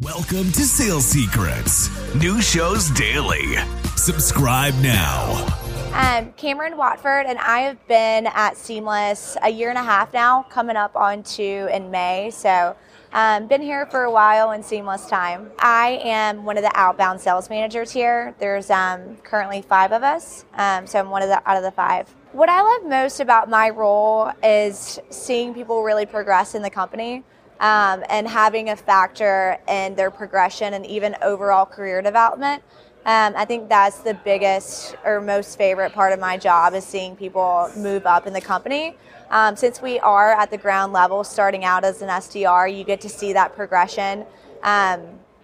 Welcome to Sales Secrets, new shows daily. Subscribe now. Um, Cameron Watford and I have been at Seamless a year and a half now, coming up on two in May. So, um, been here for a while in Seamless time. I am one of the outbound sales managers here. There's um, currently five of us, um, so I'm one of the out of the five. What I love most about my role is seeing people really progress in the company. Um, and having a factor in their progression and even overall career development. Um, I think that's the biggest or most favorite part of my job is seeing people move up in the company. Um, since we are at the ground level, starting out as an SDR, you get to see that progression um,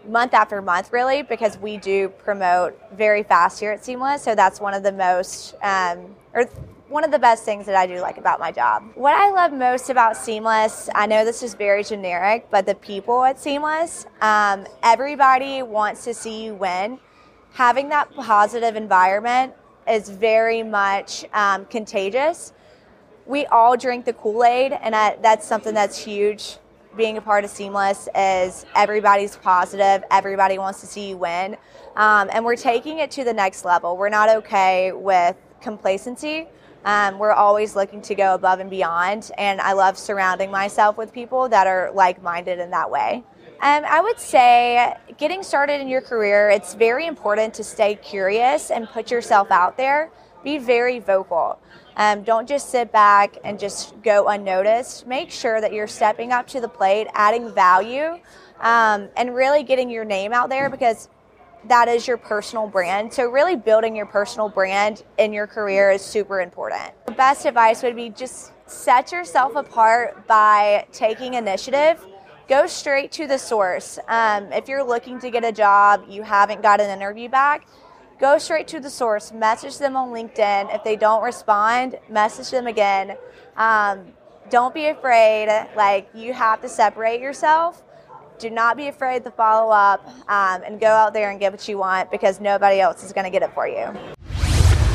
month after month, really, because we do promote very fast here at Seamless. So that's one of the most, um, or one of the best things that I do like about my job. What I love most about Seamless, I know this is very generic, but the people at Seamless, um, everybody wants to see you win. Having that positive environment is very much um, contagious. We all drink the Kool Aid, and I, that's something that's huge. Being a part of Seamless is everybody's positive, everybody wants to see you win. Um, and we're taking it to the next level. We're not okay with complacency um, we're always looking to go above and beyond, and I love surrounding myself with people that are like minded in that way. Um, I would say getting started in your career, it's very important to stay curious and put yourself out there. Be very vocal. Um, don't just sit back and just go unnoticed. Make sure that you're stepping up to the plate, adding value, um, and really getting your name out there because that is your personal brand. So, really building your personal brand in your career is super important. The best advice would be just set yourself apart by taking initiative. Go straight to the source. Um, if you're looking to get a job, you haven't got an interview back, go straight to the source. Message them on LinkedIn. If they don't respond, message them again. Um, don't be afraid. Like, you have to separate yourself do not be afraid to follow up um, and go out there and get what you want because nobody else is going to get it for you.